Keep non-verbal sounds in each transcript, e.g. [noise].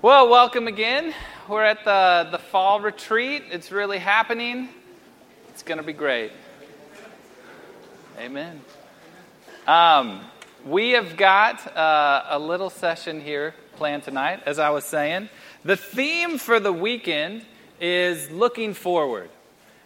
Well, welcome again. We're at the, the fall retreat. It's really happening. It's going to be great. Amen. Um, we have got uh, a little session here planned tonight, as I was saying. The theme for the weekend is looking forward.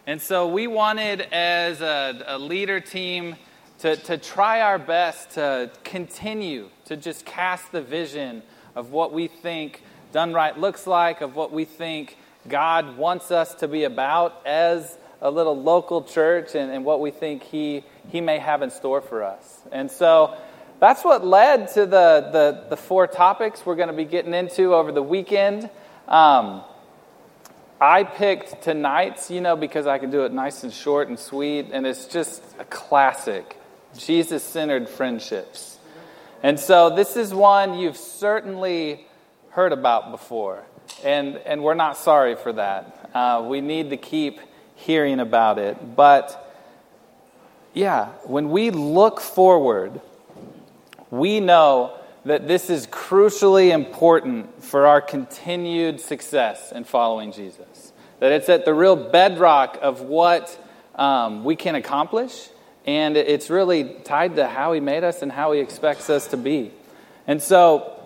And so we wanted, as a, a leader team, to, to try our best to continue to just cast the vision of what we think done right looks like, of what we think God wants us to be about as a little local church, and, and what we think he, he may have in store for us. And so that's what led to the, the, the four topics we're going to be getting into over the weekend. Um, I picked tonight's, you know, because I can do it nice and short and sweet, and it's just a classic Jesus centered friendships. And so this is one you've certainly heard about before. And, and we're not sorry for that. Uh, we need to keep hearing about it. But yeah, when we look forward, we know that this is crucially important for our continued success in following Jesus. That it's at the real bedrock of what um, we can accomplish, and it's really tied to how He made us and how He expects us to be. And so,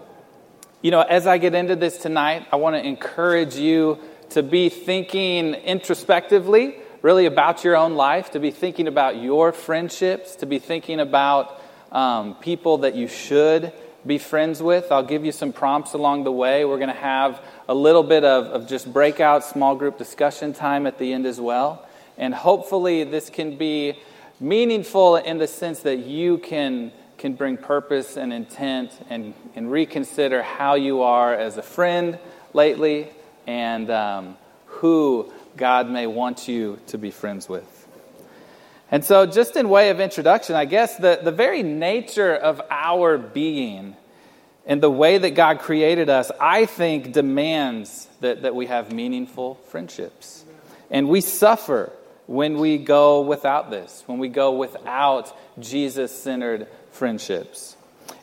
you know, as I get into this tonight, I want to encourage you to be thinking introspectively, really about your own life, to be thinking about your friendships, to be thinking about um, people that you should be friends with. I'll give you some prompts along the way. We're going to have a little bit of, of just breakout small group discussion time at the end as well. And hopefully, this can be meaningful in the sense that you can can bring purpose and intent and, and reconsider how you are as a friend lately and um, who God may want you to be friends with. And so, just in way of introduction, I guess the, the very nature of our being and the way that God created us, I think, demands that, that we have meaningful friendships. And we suffer when we go without this, when we go without Jesus centered friendships.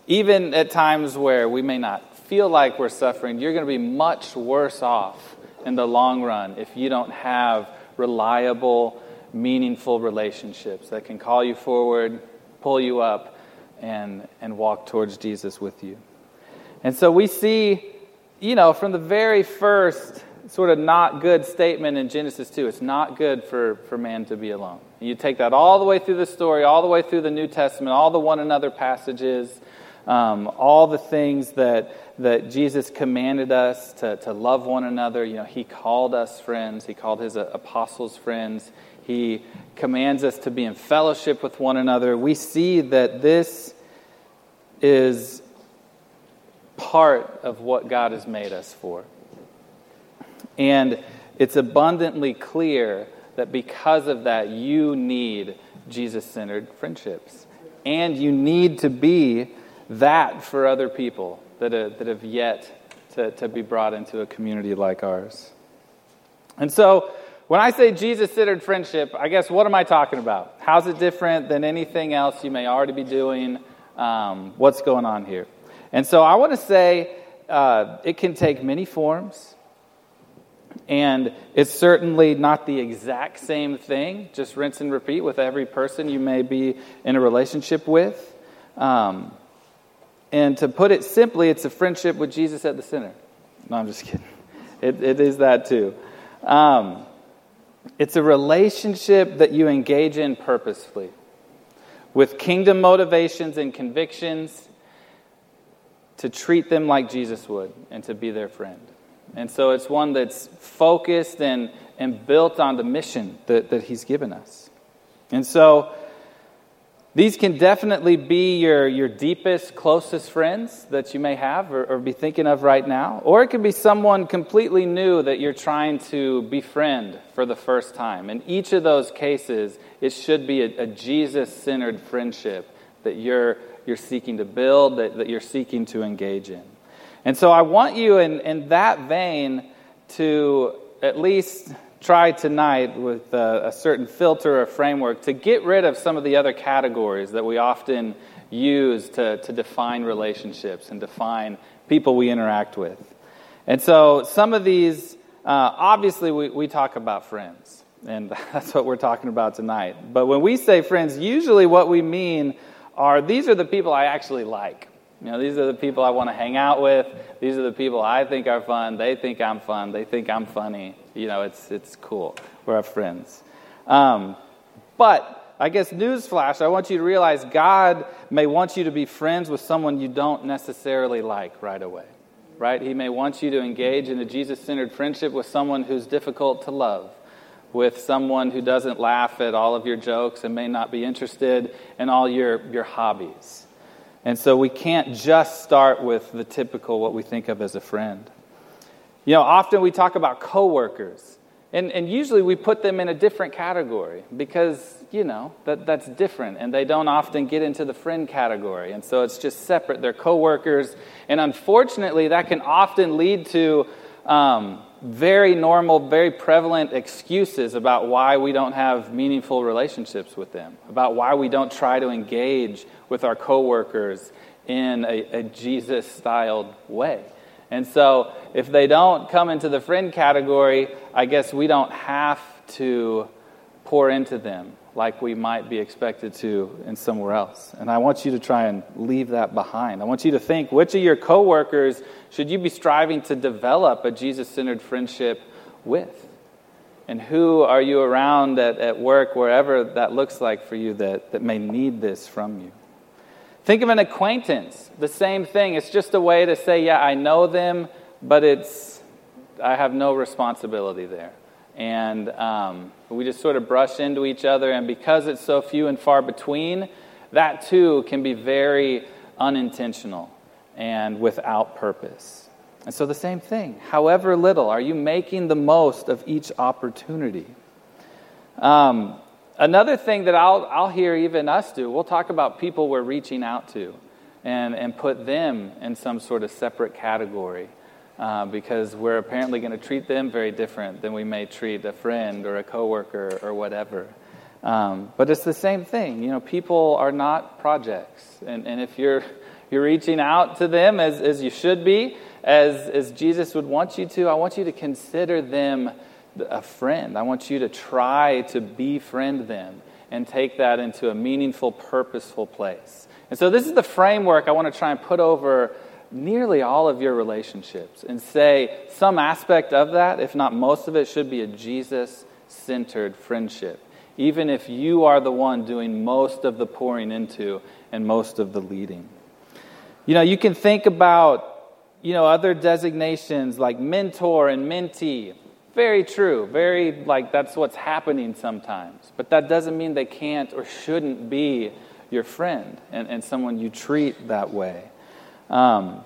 Even at times where we may not feel like we're suffering, you're going to be much worse off in the long run if you don't have reliable, meaningful relationships that can call you forward, pull you up, and, and walk towards Jesus with you. And so we see, you know, from the very first sort of not good statement in Genesis 2. It's not good for, for man to be alone. You take that all the way through the story, all the way through the New Testament, all the one another passages, um, all the things that, that Jesus commanded us to, to love one another. You know, he called us friends, he called his apostles friends, he commands us to be in fellowship with one another. We see that this is part of what God has made us for. And it's abundantly clear that because of that, you need Jesus centered friendships. And you need to be that for other people that have, that have yet to, to be brought into a community like ours. And so, when I say Jesus centered friendship, I guess what am I talking about? How's it different than anything else you may already be doing? Um, what's going on here? And so, I want to say uh, it can take many forms. And it's certainly not the exact same thing, just rinse and repeat with every person you may be in a relationship with. Um, and to put it simply, it's a friendship with Jesus at the center. No, I'm just kidding. It, it is that too. Um, it's a relationship that you engage in purposefully with kingdom motivations and convictions to treat them like Jesus would and to be their friend. And so it's one that's focused and, and built on the mission that, that He's given us. And so these can definitely be your, your deepest, closest friends that you may have or, or be thinking of right now. Or it could be someone completely new that you're trying to befriend for the first time. In each of those cases, it should be a, a Jesus centered friendship that you're, you're seeking to build, that, that you're seeking to engage in. And so I want you, in, in that vein, to at least try tonight with a, a, certain filter or framework to get rid of some of the other categories that we often use to, to define relationships and define people we interact with. And so some of these, uh, obviously, we, we talk about friends, and [laughs] that's what we're talking about tonight. But when we say friends, usually what we mean are these are the people I actually like. You know, these are the people I want to hang out with. These are the people I think are fun. They think I'm fun. They think I'm funny. You know, it's, it's cool. We're friends. Um, but I guess, newsflash, I want you to realize God may want you to be friends with someone you don't necessarily like right away right? He may want you to engage in a Jesus centered friendship with someone who's difficult to love, with someone who doesn't laugh at all of your jokes and may not be interested in all your, your hobbies. And so we can't just start with the typical, what we think of as a friend. You know, often we talk about coworkers. And, and usually we put them in a different category because, you know, that, that's different. And they don't often get into the friend category. And so it's just separate. They're coworkers. And unfortunately, that can often lead to um, very normal, very prevalent excuses about why we don't have meaningful relationships with them, about why we don't try to engage with our coworkers in a, a Jesus styled way. And so, if they don't come into the friend category, I guess we don't have to pour into them like we might be expected to in somewhere else. And I want you to try and leave that behind. I want you to think which of your coworkers should you be striving to develop a Jesus centered friendship with? And who are you around at, at work, wherever that looks like for you, that, that may need this from you? Think of an acquaintance, the same thing. It's just a way to say, yeah, I know them, but it's, I have no responsibility there. And um, we just sort of brush into each other, and because it's so few and far between, that too can be very unintentional and without purpose. And so, the same thing, however little, are you making the most of each opportunity? Um, Another thing that I'll, I'll hear even us do, we'll talk about people we're reaching out to and, and put them in some sort of separate category uh, because we're apparently going to treat them very different than we may treat a friend or a coworker or whatever. Um, but it's the same thing. You know, people are not projects. And, and if you're, you're reaching out to them as, as you should be, as, as Jesus would want you to, I want you to consider them a friend. I want you to try to befriend them and take that into a meaningful, purposeful place. And so, this is the framework I want to try and put over nearly all of your relationships and say some aspect of that, if not most of it, should be a Jesus centered friendship, even if you are the one doing most of the pouring into and most of the leading. You know, you can think about you know other designations like mentor and mentee very true. Very, like, that's what's happening sometimes. But that doesn't mean they can't or shouldn't be your friend and, and someone you treat that way. Um,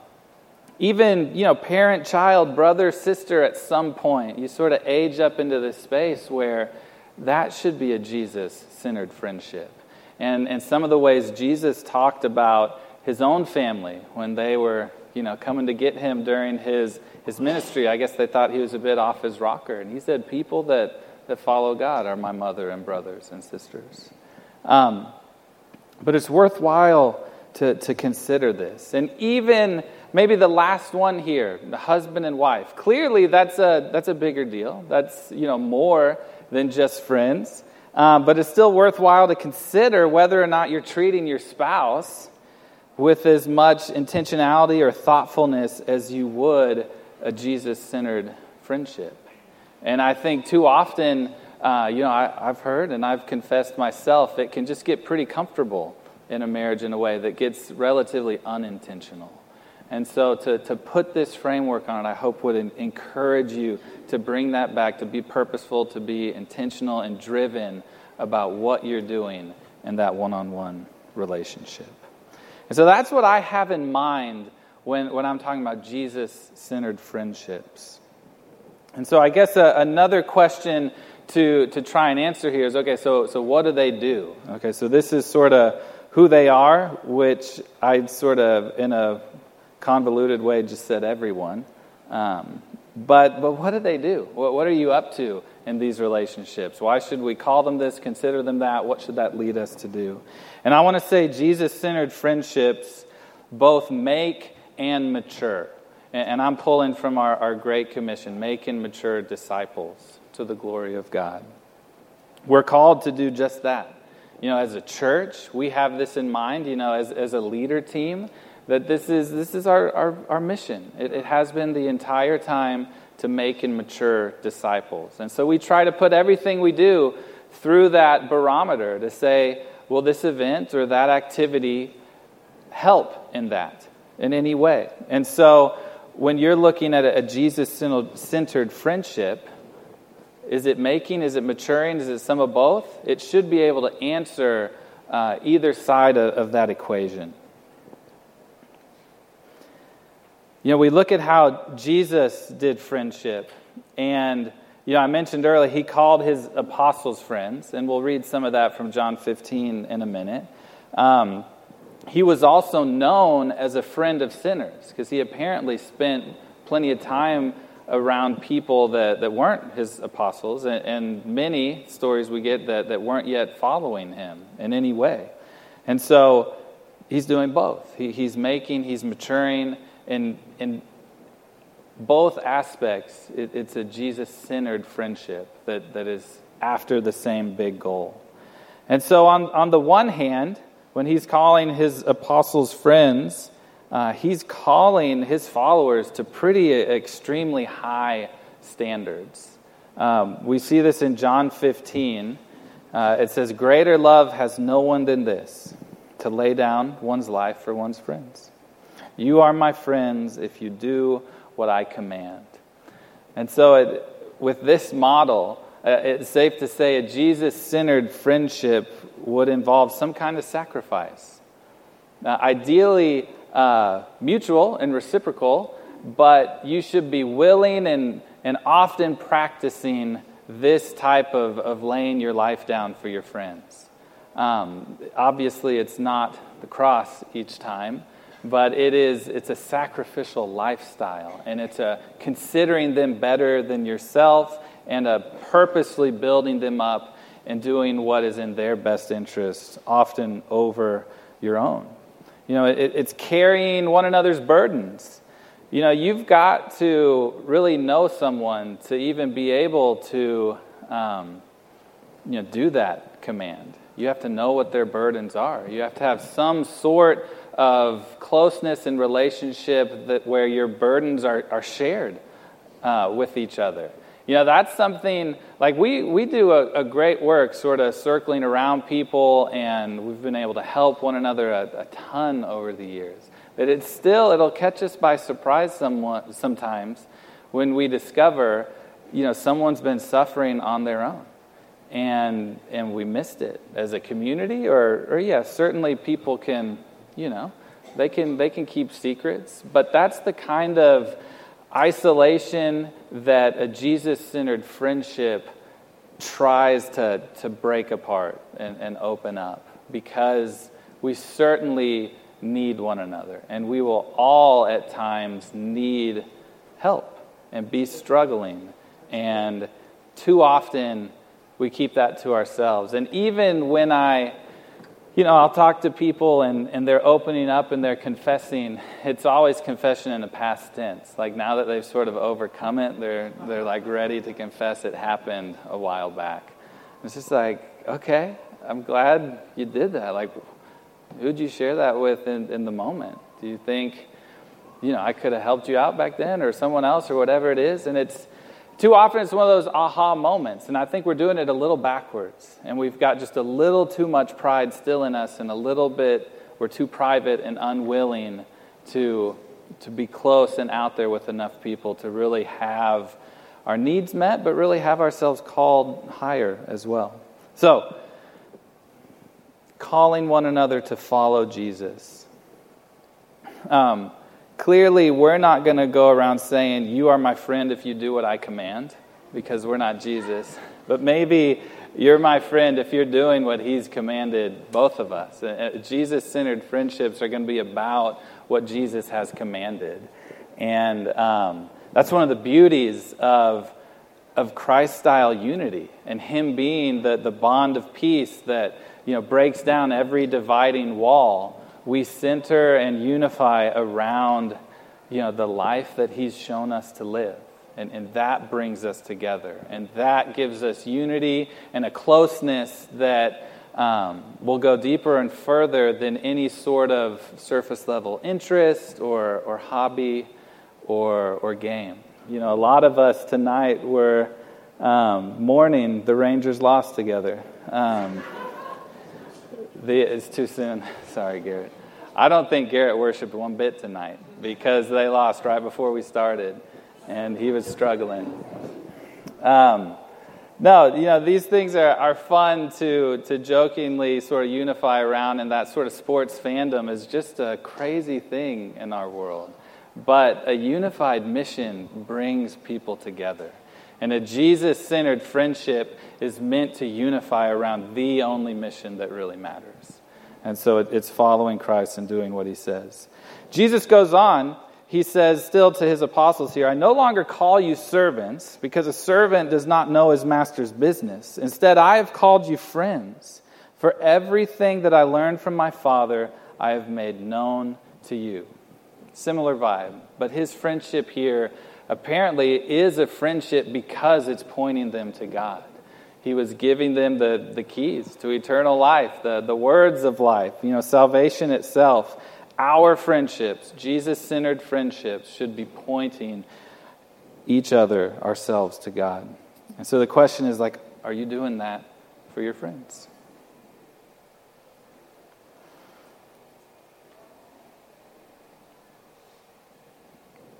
even, you know, parent, child, brother, sister, at some point, you sort of age up into this space where that should be a Jesus centered friendship. And, and some of the ways Jesus talked about his own family when they were, you know, coming to get him during his his ministry, I guess they thought he was a bit off his rocker. And he said, People that, that follow God are my mother and brothers and sisters. Um, but it's worthwhile to, to consider this. And even maybe the last one here, the husband and wife, clearly that's a, that's a bigger deal. That's you know, more than just friends. Um, but it's still worthwhile to consider whether or not you're treating your spouse with as much intentionality or thoughtfulness as you would a Jesus centered friendship. And I think too often, uh, you know, I, have heard and I've confessed myself, it can just get pretty comfortable in a marriage in a way that gets relatively unintentional. And so to, to put this framework on it, I hope would encourage you to bring that back, to be purposeful, to be intentional and driven about what you're doing in that one on one relationship. And so that's what I have in mind when, when I'm talking about Jesus centered friendships. And so I guess a, uh, another question to, to try and answer here is okay, so, so what do they do? Okay, so this is sort of who they are, which I sort of, in a convoluted way, just said everyone. Um, but, but what do they do? What, what are you up to in these relationships? Why should we call them this, consider them that? What should that lead us to do? And I want to say Jesus centered friendships both make and mature. And, and I'm pulling from our, our Great Commission making mature disciples to the glory of God. We're called to do just that. You know, as a church, we have this in mind, you know, as, as a leader team, that this is, this is our, our, our mission. It, it has been the entire time to make and mature disciples. And so we try to put everything we do through that barometer to say, will this event or that activity help in that in any way? And so when you're looking at a, Jesus centered friendship, is it making, is it maturing, is it some of both? It should be able to answer uh, either side of, of that equation. You know, we look at how Jesus did friendship, and you know, I mentioned earlier he called his apostles friends, and we'll read some of that from John 15 in a minute. Um, he was also known as a friend of sinners because he apparently spent plenty of time around people that, that weren't his apostles, and, and many stories we get that, that weren't yet following him in any way. And so he's doing both. He, he's making, he's maturing in, in both aspects, it, it's a Jesus centered friendship that, that is after the same big goal. And so, on, on the one hand, when he's calling his apostles friends, uh, he's calling his followers to pretty extremely high standards. Um, we see this in John 15. Uh, it says, Greater love has no one than this, to lay down one's life for one's friends. You are my friends if you do what I command. And so, it, with this model, uh, it's safe to say a Jesus centered friendship would involve some kind of sacrifice. Uh, ideally, uh, mutual and reciprocal, but you should be willing and, and often practicing this type of, of laying your life down for your friends. Um, obviously, it's not the cross each time, but it is it's a sacrificial lifestyle and it's a considering them better than yourself and a purposely building them up and doing what is in their best interest often over your own you know it, it's carrying one another's burdens. You know you've got to really know someone to even be able to um, you know do that command. You have to know what their burdens are. You have to have some sort of closeness and relationship that where your burdens are, are shared uh, with each other. You know, that's something like we, we do a, a, great work sort of circling around people, and we've been able to help one another a, a ton over the years. But it's still, it'll catch us by surprise somewhat, sometimes when we discover, you know, someone's been suffering on their own. And, and we missed it as a community, or, or yeah, certainly people can you know, they can, they can keep secrets, but that's the kind of isolation that a Jesus centered friendship tries to, to break apart and, and open up because we certainly need one another. And we will all at times need help and be struggling. And too often we keep that to ourselves. And even when I you know, I'll talk to people and, and they're opening up and they're confessing. It's always confession in the past tense. Like now that they've sort of overcome it, they're, they're like ready to confess it happened a while back. It's just like, okay, I'm glad you did that. Like, who'd you share that with in, in the moment? Do you think, you know, I could have helped you out back then or someone else or whatever it is? And it's, too often it's one of those aha moments, and I think we're doing it a little backwards. And we've got just a little too much pride still in us, and a little bit, we're too private and unwilling to, to be close and out there with enough people to really have our needs met, but really have ourselves called higher as well. So, calling one another to follow Jesus. Um, Clearly, we're not going to go around saying, You are my friend if you do what I command, because we're not Jesus. But maybe you're my friend if you're doing what he's commanded both of us. Uh, uh, Jesus centered friendships are going to be about what Jesus has commanded. And um, that's one of the beauties of, of Christ style unity and Him being the, the bond of peace that you know, breaks down every dividing wall we center and unify around you know, the life that He's shown us to live. And, and that brings us together. And that gives us unity and a closeness that um, will go deeper and further than any sort of surface level interest or, or hobby or, or game. You know, a lot of us tonight were um, mourning the Rangers lost together. Um, the, it's too soon. [laughs] Sorry, Garrett. I don't think Garrett worshiped one bit tonight because they lost right before we started, and he was struggling. Um, no, you know, these things are, are fun to, to jokingly sort of unify around, and that sort of sports fandom is just a crazy thing in our world. But a unified mission brings people together. And a Jesus centered friendship is meant to unify around the only mission that really matters. And so it's following Christ and doing what he says. Jesus goes on, he says still to his apostles here, I no longer call you servants because a servant does not know his master's business. Instead, I have called you friends. For everything that I learned from my Father, I have made known to you. Similar vibe, but his friendship here apparently is a friendship because it's pointing them to God. He was giving them the, the keys to eternal life, the, the words of life, you know, salvation itself. Our friendships, Jesus centered friendships, should be pointing each other, ourselves, to God. And so the question is like, are you doing that for your friends?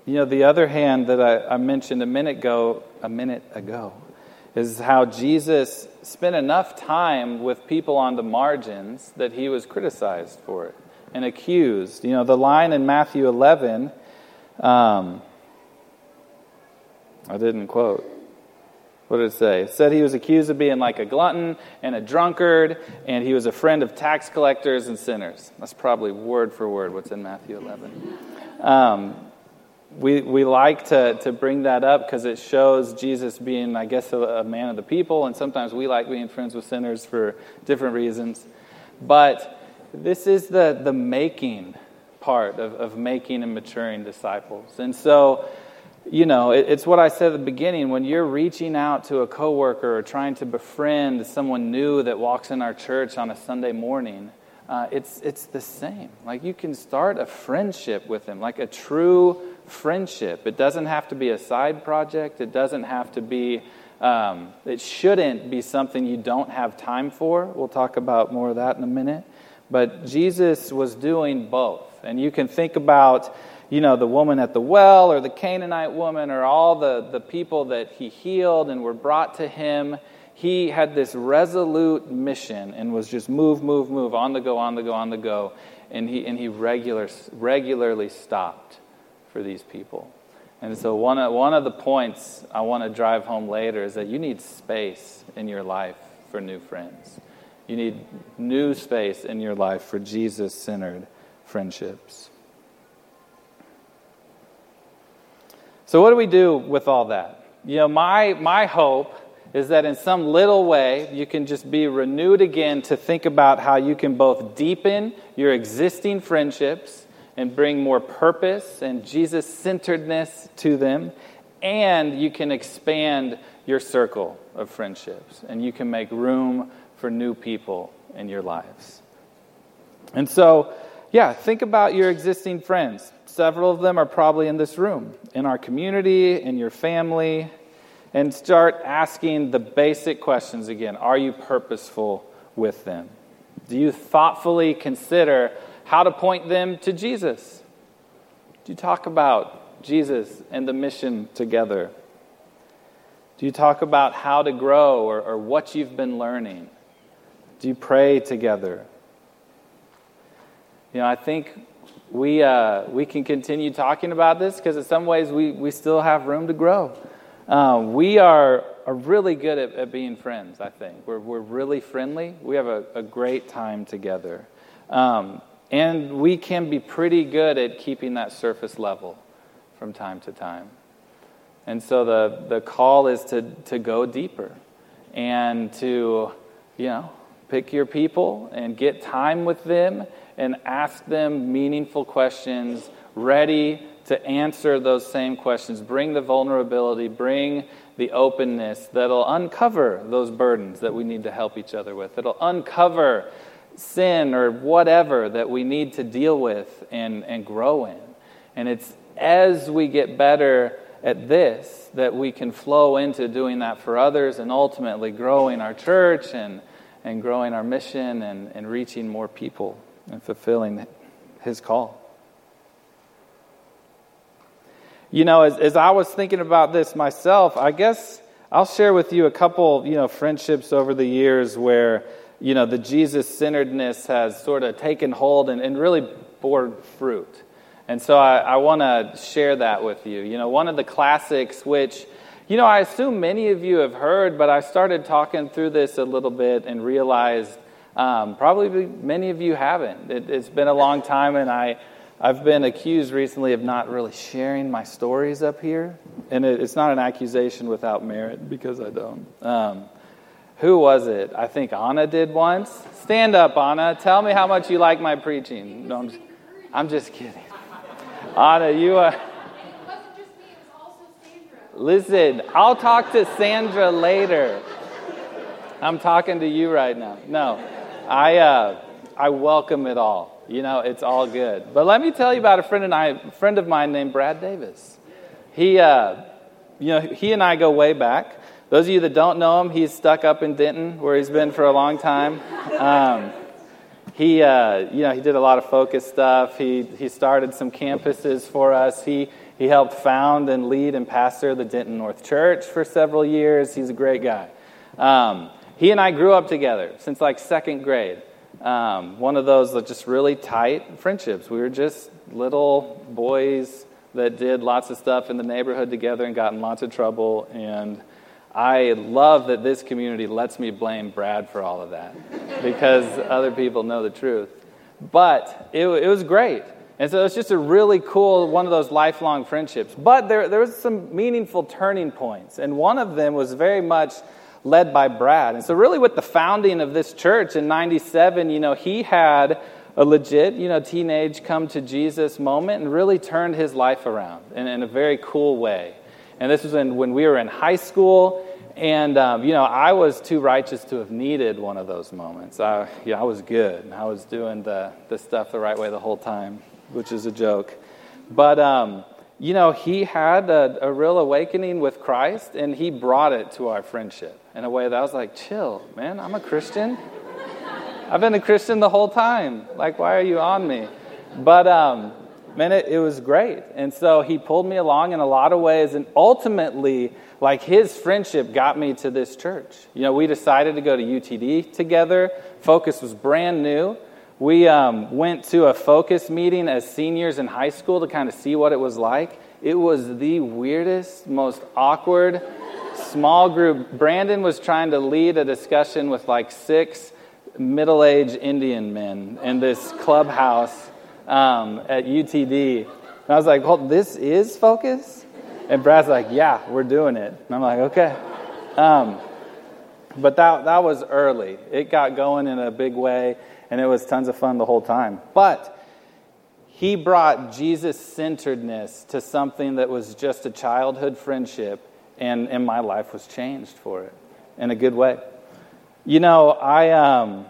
You know, the other hand that I, I mentioned a minute ago, a minute ago, is how Jesus spent enough time with people on the margins that he was criticized for it and accused. You know, the line in Matthew 11, um, I didn't quote. What did it say? It said he was accused of being like a glutton and a drunkard, and he was a friend of tax collectors and sinners. That's probably word for word what's in Matthew 11. Um, we, we like to, to bring that up because it shows Jesus being, I guess, a, a, man of the people, and sometimes we like being friends with sinners for different reasons. But this is the, the making part of, of making and maturing disciples. And so, you know, it, it's what I said at the beginning. When you're reaching out to a coworker or trying to befriend someone new that walks in our church on a Sunday morning, uh, it's, it's the same. Like you can start a friendship with them, like a true friendship. It doesn't have to be a side project. It doesn't have to be, um, it shouldn't be something you don't have time for. We'll talk about more of that in a minute. But Jesus was doing both. And you can think about, you know, the woman at the well or the Canaanite woman or all the, the people that he healed and were brought to him. He had this resolute mission and was just move, move, move, on the go, on the go, on the go. And he, and he regular, regularly stopped for these people. And so, one of, one of the points I want to drive home later is that you need space in your life for new friends. You need new space in your life for Jesus centered friendships. So, what do we do with all that? You know, my, my hope is that in some little way you can just be renewed again to think about how you can both deepen your existing friendships and bring more purpose and Jesus centeredness to them. And you can expand your circle of friendships and you can make room for new people in your lives. And so, yeah, think about your existing friends. Several of them are probably in this room, in our community, in your family, and start asking the basic questions again. Are you purposeful with them? Do you thoughtfully consider how to point them to Jesus. Do you talk about Jesus and the mission together? Do you talk about how to grow or, or what you've been learning? Do you pray together? You know, I think we, uh, we can continue talking about this because in some ways we, we still have room to grow. Uh, we are, are really good at, at, being friends, I think. We're, we're really friendly. We have a, a great time together. Um, and we can be pretty good at keeping that surface level from time to time. And so the, the call is to, to go deeper and to, you know, pick your people and get time with them and ask them meaningful questions, ready to answer those same questions, bring the vulnerability, bring the openness that'll uncover those burdens that we need to help each other with. It'll uncover sin or whatever that we need to deal with and, and grow in. And it's as we get better at this that we can flow into doing that for others and ultimately growing our church and, and growing our mission and, and reaching more people and fulfilling his call. You know, as, as I was thinking about this myself, I guess I'll share with you a couple, you know, friendships over the years where, you know, the Jesus centeredness has sort of taken hold and, and really bore fruit. And so I, I want to share that with you. You know, one of the classics, which, you know, I assume many of you have heard, but I started talking through this a little bit and realized um, probably many of you haven't. It, it's been a long time, and I, I've been accused recently of not really sharing my stories up here. And it, it's not an accusation without merit because I don't. Um, who was it? I think Anna did once. Stand up, Anna. Tell me how much you like my preaching. No, I'm just, I'm just kidding. Anna, you are. Listen, I'll talk to Sandra later. I'm talking to you right now. No, I, uh, I welcome it all. You know, it's all good. But let me tell you about a friend, and I, a friend of mine named Brad Davis. He, uh, you know, he and I go way back. Those of you that don't know him, he's stuck up in Denton, where he's been for a long time. Um, he, uh, you know, he did a lot of focus stuff. He, he started some campuses for us. He, he helped found and lead and pastor the Denton North Church for several years. He's a great guy. Um, he and I grew up together since like second grade. Um, one of those just really tight friendships. We were just little boys that did lots of stuff in the neighborhood together and got in lots of trouble. And I love that this community lets me blame Brad for all of that because other people know the truth. But it, it was great. And so it's just a really cool, one of those lifelong friendships. But there, there was some meaningful turning points. And one of them was very much led by Brad. And so, really, with the founding of this church in 97, you know, he had a legit, you know, teenage come to Jesus moment and really turned his life around in, in a very cool way. And this was in, when we were in high school. And, um, you know, I was too righteous to have needed one of those moments. I, yeah, I was good. I was doing the, the stuff the right way the whole time, which is a joke. But, um, you know, he had a, a, real awakening with Christ, and he brought it to our friendship in a way that I was like, chill, man, I'm a Christian. I've been a Christian the whole time. Like, why are you on me? But, um, man, it, it was great. And so he pulled me along in a lot of ways. And ultimately, like his friendship got me to this church. You know, we decided to go to UTD together. Focus was brand new. We um, went to a focus meeting as seniors in high school to kind of see what it was like. It was the weirdest, most awkward small group. Brandon was trying to lead a discussion with like six middle aged Indian men in this clubhouse um, at UTD. And I was like, well, this is focus? And Brad's like, yeah, we're doing it. And I'm like, okay. Um, but that, that was early. It got going in a big way, and it was tons of fun the whole time. But he brought Jesus centeredness to something that was just a childhood friendship, and, and my life was changed for it in a good way. You know, I. Um,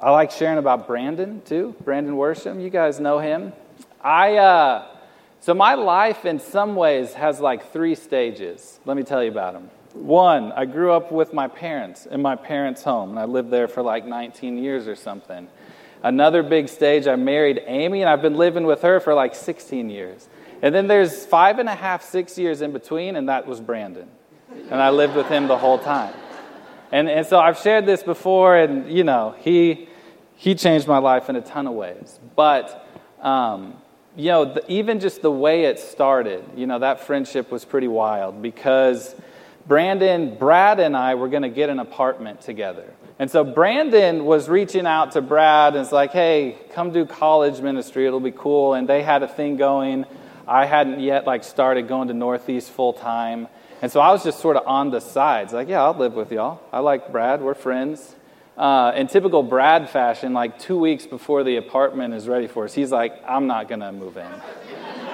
I like sharing about Brandon too. Brandon Worsham, you guys know him. I uh, so my life in some ways has like three stages. Let me tell you about them. One, I grew up with my parents in my parents' home, and I lived there for like 19 years or something. Another big stage, I married Amy, and I've been living with her for like 16 years. And then there's five and a half, six years in between, and that was Brandon. And I lived with him the whole time. And, and so I've shared this before, and you know, he, he changed my life in a ton of ways. But, um, you know, the, even just the way it started, you know, that friendship was pretty wild because Brandon, Brad, and I were going to get an apartment together. And so Brandon was reaching out to Brad and it's like, hey, come do college ministry, it'll be cool. And they had a thing going. I hadn't yet like started going to Northeast full time. And so I was just sort of on the sides, like, yeah, I'll live with y'all. I like Brad, we're friends. Uh, in typical Brad fashion, like two weeks before the apartment is ready for us, he's like, I'm not going to move in.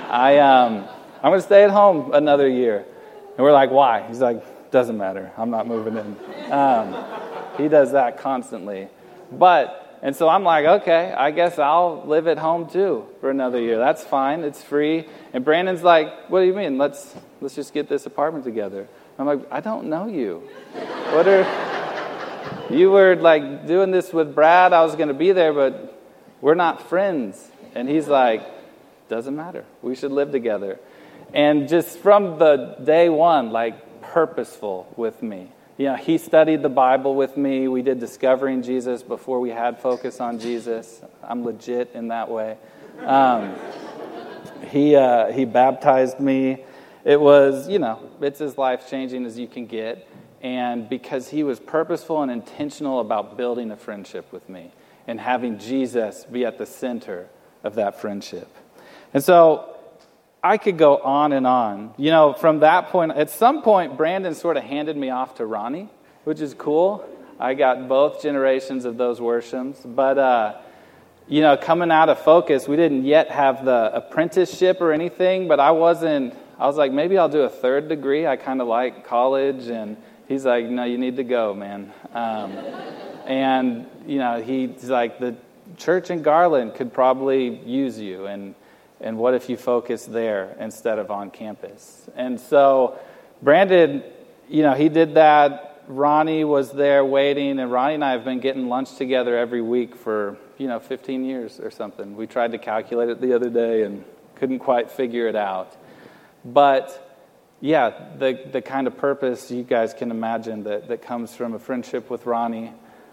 I, um, I'm going to stay at home another year. And we're like, why? He's like, doesn't matter. I'm not moving in. Um, he does that constantly. But, and so I'm like, okay, I guess I'll live at home too for another year. That's fine. It's free. And Brandon's like, what do you mean? Let's, let's just get this apartment together. I'm like, I don't know you. What are, you were like doing this with Brad. I was going to be there, but we're not friends. And he's like, doesn't matter. We should live together. And just from the day one, like purposeful with me. You know, he studied the Bible with me. We did Discovering Jesus before we had Focus on Jesus. I'm legit in that way. Um, he, uh, he baptized me. It was, you know, it's as life changing as you can get. And because he was purposeful and intentional about building a friendship with me and having Jesus be at the center of that friendship. And so I could go on and on. You know, from that point, at some point, Brandon sort of handed me off to Ronnie, which is cool. I got both generations of those Worshams. But, uh, you know, coming out of Focus, we didn't yet have the apprenticeship or anything, but I wasn't, I was like, maybe I'll do a third degree. I kind of like college. And he's like, no, you need to go, man. Um, and, you know, he's like, the church in Garland could probably use you. And, and what if you focus there instead of on campus? And so Brandon, you know, he did that. Ronnie was there waiting, and Ronnie and I have been getting lunch together every week for, you know, 15 years or something. We tried to calculate it the other day and couldn't quite figure it out. But yeah, the, the kind of purpose you guys can imagine that, that comes from a friendship with Ronnie.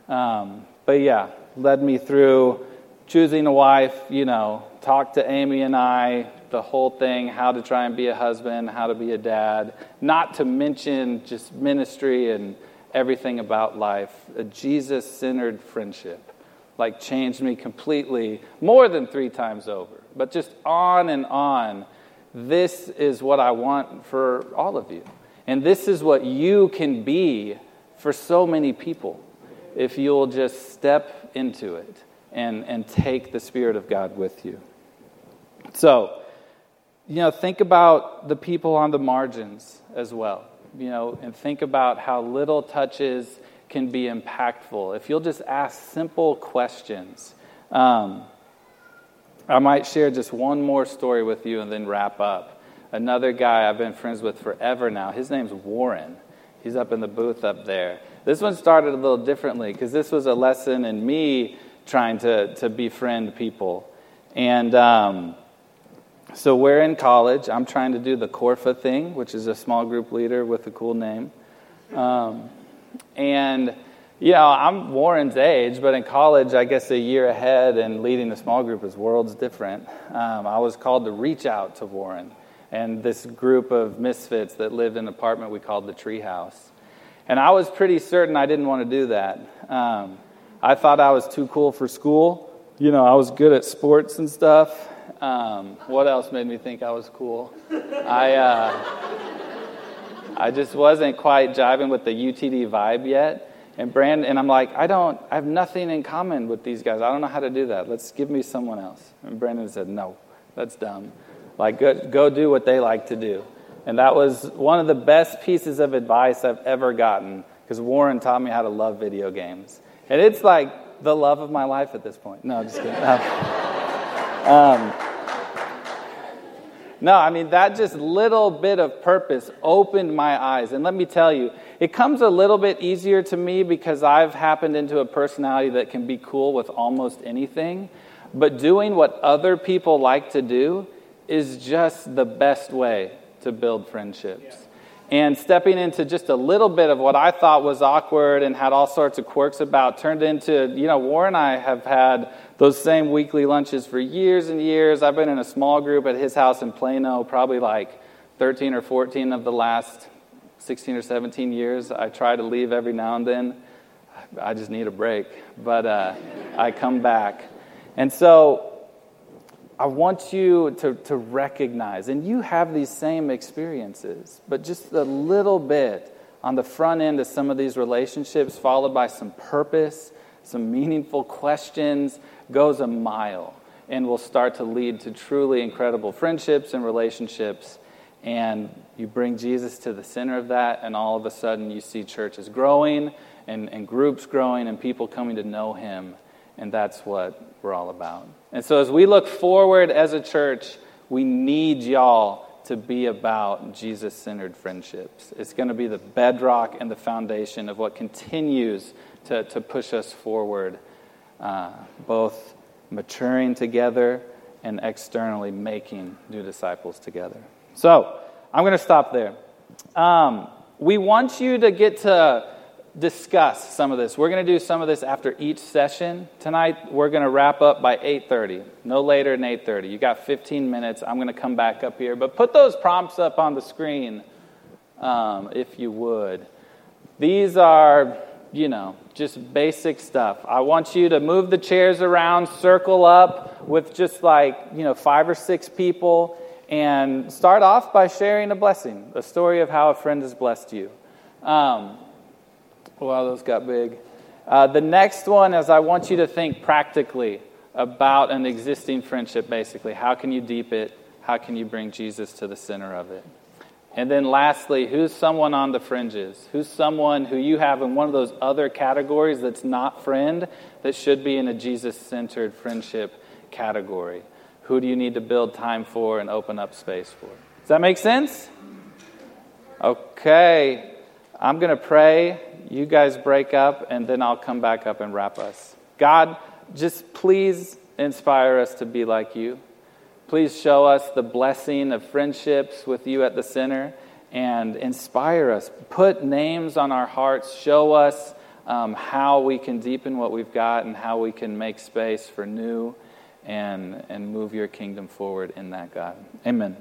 Um, but yeah, led me through choosing a wife, you know, talked to Amy and I, the whole thing, how to try and be a husband, how to be a dad, not to mention just ministry and everything about life. A Jesus centered friendship, like changed me completely more than three times over, but just on and on. This is what I want for all of you. And this is what you can be for so many people if you'll just step into it and, and take the Spirit of God with you. So, you know, think about the people on the margins as well, you know, and think about how little touches can be impactful. If you'll just ask simple questions. Um, I might share just one more story with you and then wrap up. Another guy I've been friends with forever now, his name's Warren. He's up in the booth up there. This one started a little differently because this was a lesson in me trying to, to befriend people. And um, so we're in college. I'm trying to do the Corfa thing, which is a small group leader with a cool name. Um, and, you know, I'm Warren's age, but in college, I guess a year ahead, and leading a small group is worlds different. Um, I was called to reach out to Warren and this group of misfits that lived in an apartment we called the Treehouse. And I was pretty certain I didn't want to do that. Um, I thought I was too cool for school. You know, I was good at sports and stuff. Um, what else made me think I was cool? I, uh, I just wasn't quite jiving with the UTD vibe yet. And Brand and I'm like, I don't, I have nothing in common with these guys. I don't know how to do that. Let's give me someone else. And Brandon said, No, that's dumb. Like, go, go do what they like to do. And that was one of the best pieces of advice I've ever gotten because Warren taught me how to love video games. And it's like the love of my life at this point. No, I'm just kidding. [laughs] Um, no, I mean, that just little bit of purpose opened my eyes. And let me tell you, it comes a little bit easier to me because I've happened into a personality that can be cool with almost anything. But doing what other people like to do is just the best way to build friendships. And stepping into just a little bit of what I thought was awkward and had all sorts of quirks about turned into, you know, Warren and I have had those same weekly lunches for years and years. I've been in a small group at his house in Plano, probably like 13 or 14 of the last 16 or 17 years. I try to leave every now and then. I just need a break, but uh, I come back. And so I want you to, to recognize, and you have these same experiences, but just a little bit on the front end of some of these relationships, followed by some purpose, some meaningful questions, goes a mile and will start to lead to truly incredible friendships and relationships. And you bring Jesus to the center of that, and all of a sudden you see churches growing and, and groups growing and people coming to know Him. And that's what we're all about. And so as we look forward as a church, we need y'all to be about Jesus centered friendships. It's going to be the bedrock and the foundation of what continues to, to push us forward, uh, both maturing together and externally making new disciples together. So, I'm going to stop there. Um, we want you to get to discuss some of this. We're going to do some of this after each session. Tonight we're going to wrap up by 8:30. No later than 8:30. You got 15 minutes. I'm going to come back up here, but put those prompts up on the screen um, if you would. These are, you know, just basic stuff. I want you to move the chairs around, circle up with just like, you know, five or six people and start off by sharing a blessing, a story of how a friend has blessed you. Um, Wow, those got big. Uh, the next one is I want you to think practically about an existing friendship, basically. How can you deep it? How can you bring Jesus to the center of it? And then lastly, who's someone on the fringes? Who's someone who you have in one of those other categories that's not friend that should be in a Jesus centered friendship category? Who do you need to build time for and open up space for? Does that make sense? Okay. I'm going to pray you guys break up, and then I'll come back up and wrap us. God, just please inspire us to be like you. Please show us the blessing of friendships with you at the center and inspire us. Put names on our hearts. Show us um, how we can deepen what we've got and how we can make space for new and, and move your kingdom forward in that, God. Amen.